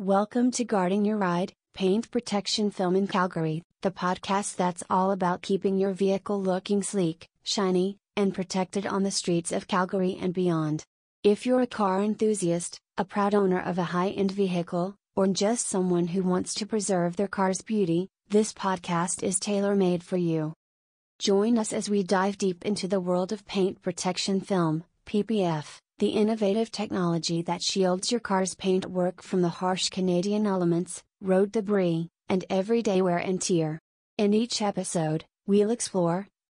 Welcome to Guarding Your Ride, Paint Protection Film in Calgary, the podcast that's all about keeping your vehicle looking sleek, shiny, and protected on the streets of Calgary and beyond. If you're a car enthusiast, a proud owner of a high end vehicle, or just someone who wants to preserve their car's beauty, this podcast is tailor made for you. Join us as we dive deep into the world of paint protection film, PPF the innovative technology that shields your car's paintwork from the harsh Canadian elements, road debris, and everyday wear and tear. In each episode, we'll explore